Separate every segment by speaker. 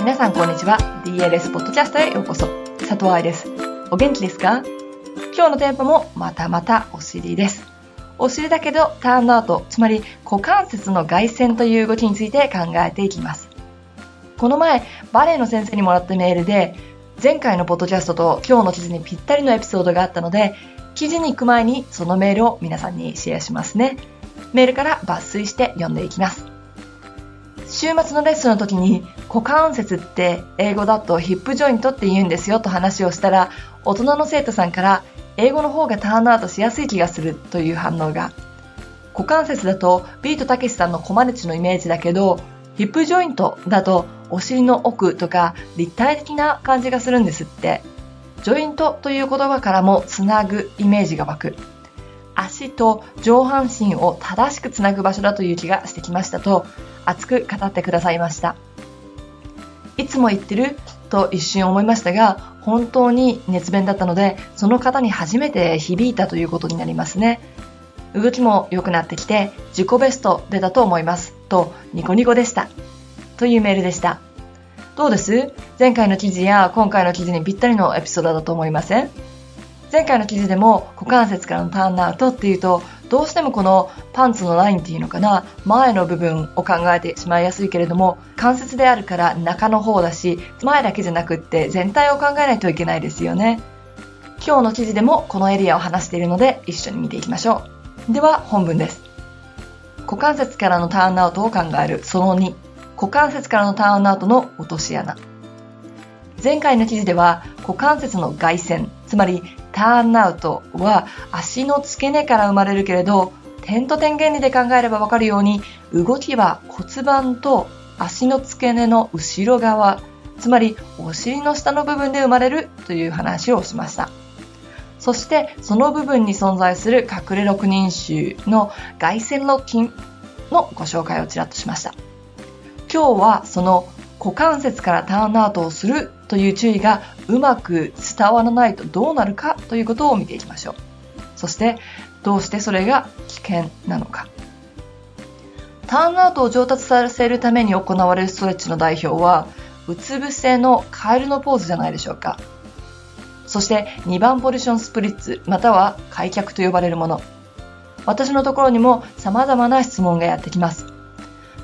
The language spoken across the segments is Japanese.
Speaker 1: 皆さんこんにちは。DLS ポッドキャストへようこそ。佐藤愛です。お元気ですか？今日のテーマもまたまたお尻です。お尻だけどターンアウト、つまり股関節の外旋という動きについて考えていきます。この前、バレエの先生にもらったメールで、前回のポッドキャストと今日の記事にぴったりのエピソードがあったので、記事に行く前にそのメールを皆さんにシェアしますね。メールから抜粋して読んでいきます。週末のレッスンの時に股関節って英語だとヒップジョイントって言うんですよと話をしたら大人の生徒さんから英語の方がターンアウトしやすい気がするという反応が。股関節だとビートたけしさんのコマネチのイメージだけどヒップジョイントだとお尻の奥とか立体的な感じがするんですって。ジョイントという言葉からもつなぐイメージが湧く。足と上半身を正しくつなぐ場所だという気がしてきましたと熱く語ってくださいました。いつも言ってると一瞬思いましたが、本当に熱弁だったので、その方に初めて響いたということになりますね。動きも良くなってきて、自己ベスト出たと思います。と、ニコニコでした。というメールでした。どうです？前回の記事や今回の記事にぴったりのエピソードだと思いません？前回の記事でも股関節からのターンアウトっていうとどうしてもこのパンツのラインっていうのかな前の部分を考えてしまいやすいけれども関節であるから中の方だし前だけじゃなくって全体を考えないといけないですよね。今日の記事でもこのエリアを話しているので一緒に見ていきましょう。では本文です。股関節からのターンアウトを考えるその2股関節からのターンアウトの落とし穴。前回の記事では股関節の外旋つまりターンアウトは足の付け根から生まれるけれど、点と点原理で考えればわかるように、動きは骨盤と足の付け根の後ろ側、つまりお尻の下の部分で生まれるという話をしました。そしてその部分に存在する隠れ六人衆の外旋の筋のご紹介をちらっとしました。今日はその股関節からターンアウトをするという注意がうまく伝わらないとどうなるかということを見ていきましょう。そしてどうしてそれが危険なのか。ターンアウトを上達させるために行われるストレッチの代表は、うつ伏せのカエルのポーズじゃないでしょうか。そして2番ポジションスプリッツ、または開脚と呼ばれるもの。私のところにも様々な質問がやってきます。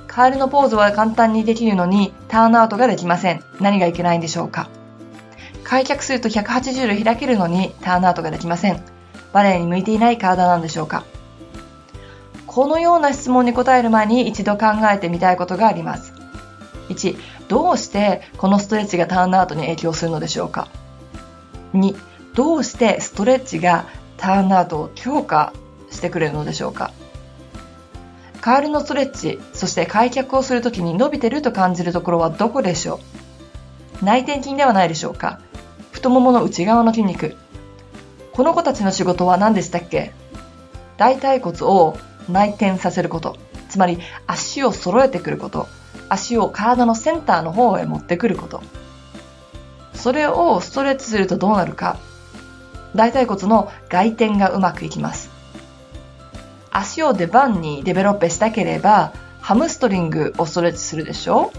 Speaker 1: カエルのポーズは簡単にできるのに、ターンアウトができません。何がいけないんでしょうか開脚すると180度開けるのにターンアウトができません。バレエに向いていない体なんでしょうかこのような質問に答える前に一度考えてみたいことがあります。1、どうしてこのストレッチがターンアウトに影響するのでしょうか ?2、どうしてストレッチがターンアウトを強化してくれるのでしょうかカールのストレッチ、そして開脚をするときに伸びてると感じるところはどこでしょう？内転筋ではないでしょうか？太ももの内側の筋肉。この子たちの仕事は何でしたっけ？大腿骨を内転させること。つまり足を揃えてくること。足を体のセンターの方へ持ってくること。それをストレッチするとどうなるか。大腿骨の外転がうまくいきます。足を出番にデベロッペしたければ、ハムストリングをストレッチするでしょ？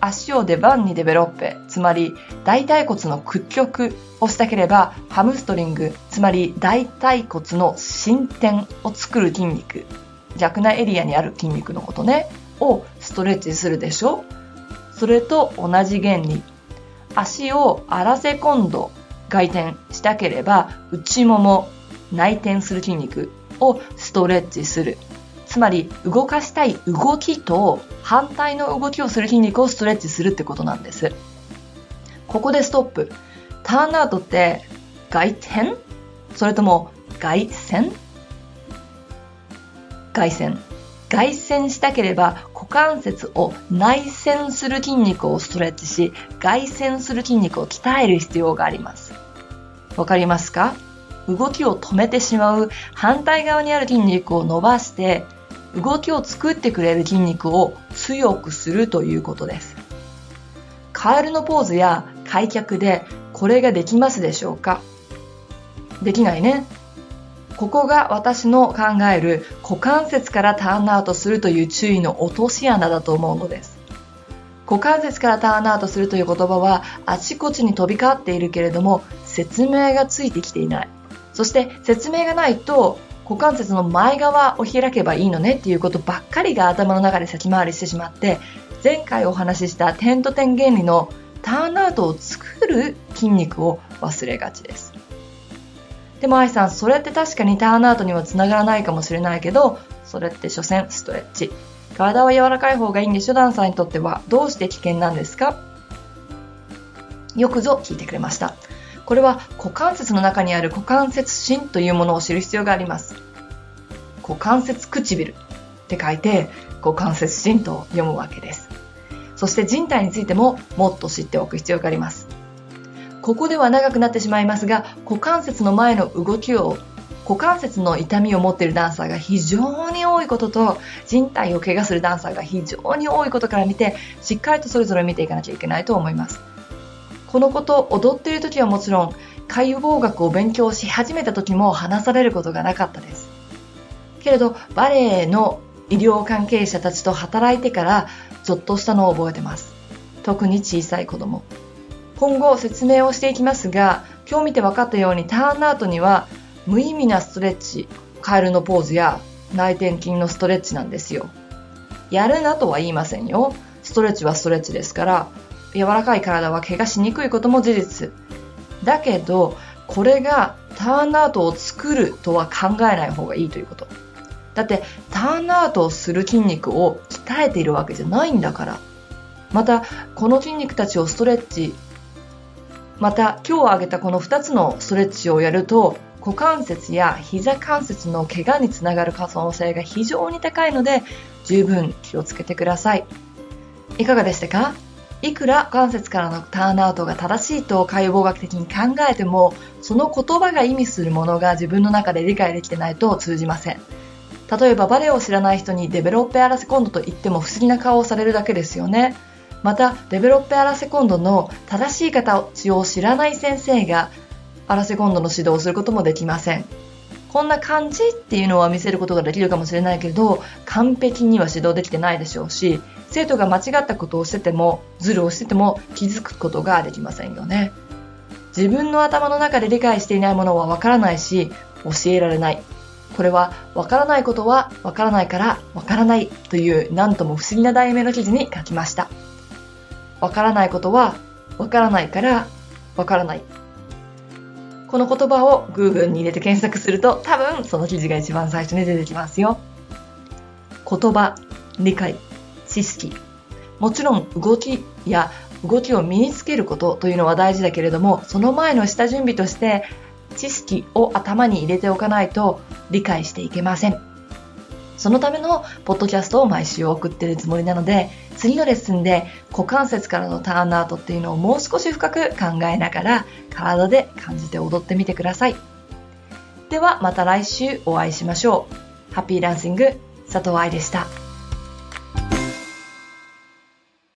Speaker 1: 足を出番にデベロッペ、つまり大腿骨の屈曲をしたければ、ハムストリング、つまり大腿骨の伸展を作る筋肉、弱なエリアにある筋肉のことね、をストレッチするでしょ？それと同じ原理。足をアラセコンド外転したければ、内もも、内転する筋肉をスストレッチする。つまり動かしたい動きと反対の動きをする筋肉をストレッチするってことなんです。ここでストップ。ターンアウトって外転？それとも外旋？外旋。外旋したければ股関節を内旋する筋肉をストレッチし、外旋する筋肉を鍛える必要があります。わかりますか？動きを止めてしまう反対側にある筋肉を伸ばして動きを作ってくれる筋肉を強くするということです。カエルのポーズや開脚でこれができますでしょうか？できないね。ここが私の考える股関節からターンアウトするという注意の落とし穴だと思うのです。股関節からターンアウトするという言葉はあちこちに飛び交っているけれども説明がついてきていない。そして説明がないと股関節の前側を開けばいいのねっていうことばっかりが頭の中で先回りしてしまって前回お話しした点と点原理のターンアウトを作る筋肉を忘れがちです。でも愛さん、それって確かにターンアウトにはつながらないかもしれないけど、それって所詮ストレッチ。体は柔らかい方がいいんでしょダンサーにとっては。どうして危険なんですか？よくぞ聞いてくれました。これは股関節の中にある股関節芯というものを知る必要があります。股関節唇って書いて股関節芯と読むわけです。そして人体についてももっと知っておく必要があります。ここでは長くなってしまいますが、股関節の前の動きを股関節の痛みを持っているダンサーが非常に多いことと人体を怪我するダンサーが非常に多いことから見てしっかりとそれぞれ見ていかなきゃいけないと思いますこのこと踊っている時はもちろん解剖学を勉強し始めた時も話されることがなかったです。けれどバレエの医療関係者たちと働いてからちょっとしたのを覚えてます。特に小さい子供。今後説明をしていきますが今日見て分かったようにターンアウトには無意味なストレッチカエルのポーズや内転筋のストレッチなんですよ。やるなとは言いませんよ。ストレッチはストレッチですから柔らかい体は怪我しにくいことも事実。だけどこれがターンアウトを作るとは考えない方がいいということ。だってターンアウトをする筋肉を鍛えているわけじゃないんだから。またこの筋肉たちをストレッチまた今日挙げたこの2つのストレッチをやると股関節や膝関節の怪我につながる可能性が非常に高いので十分気をつけてください。いかがでしたか？いくら関節からのターンアウトが正しいと解剖学的に考えてもその言葉が意味するものが自分の中で理解できてないと通じません。例えばバレエを知らない人にデベロッペアラセコンドと言っても不思議な顔をされるだけですよね。またデベロッペアラセコンドの正しい形を知らない先生がアラセコンドの指導をすることもできません。こんな感じっていうのは見せることができるかもしれないけど完璧には指導できてないでしょうし生徒が間違ったことをしててもズルをしてても気づくことができませんよね自分の頭の中で理解していないものはわからないし教えられないこれはわからないことはわからないからわからないという何とも不思議な題名の記事に書きましたわからないことはわからないからわからない。この言葉を Google に入れて検索すると多分その記事が一番最初に出てきますよ。言葉、理解、知識。もちろん動きや動きを身につけることというのは大事だけれども、その前の下準備として知識を頭に入れておかないと理解していけません。そのためのポッドキャストを毎週送ってるつもりなので、次のレッスンで股関節からのターンアウトっていうのをもう少し深く考えながら体で感じて踊ってみてください。ではまた来週お会いしましょう。ハッピーダンシング佐藤愛でした。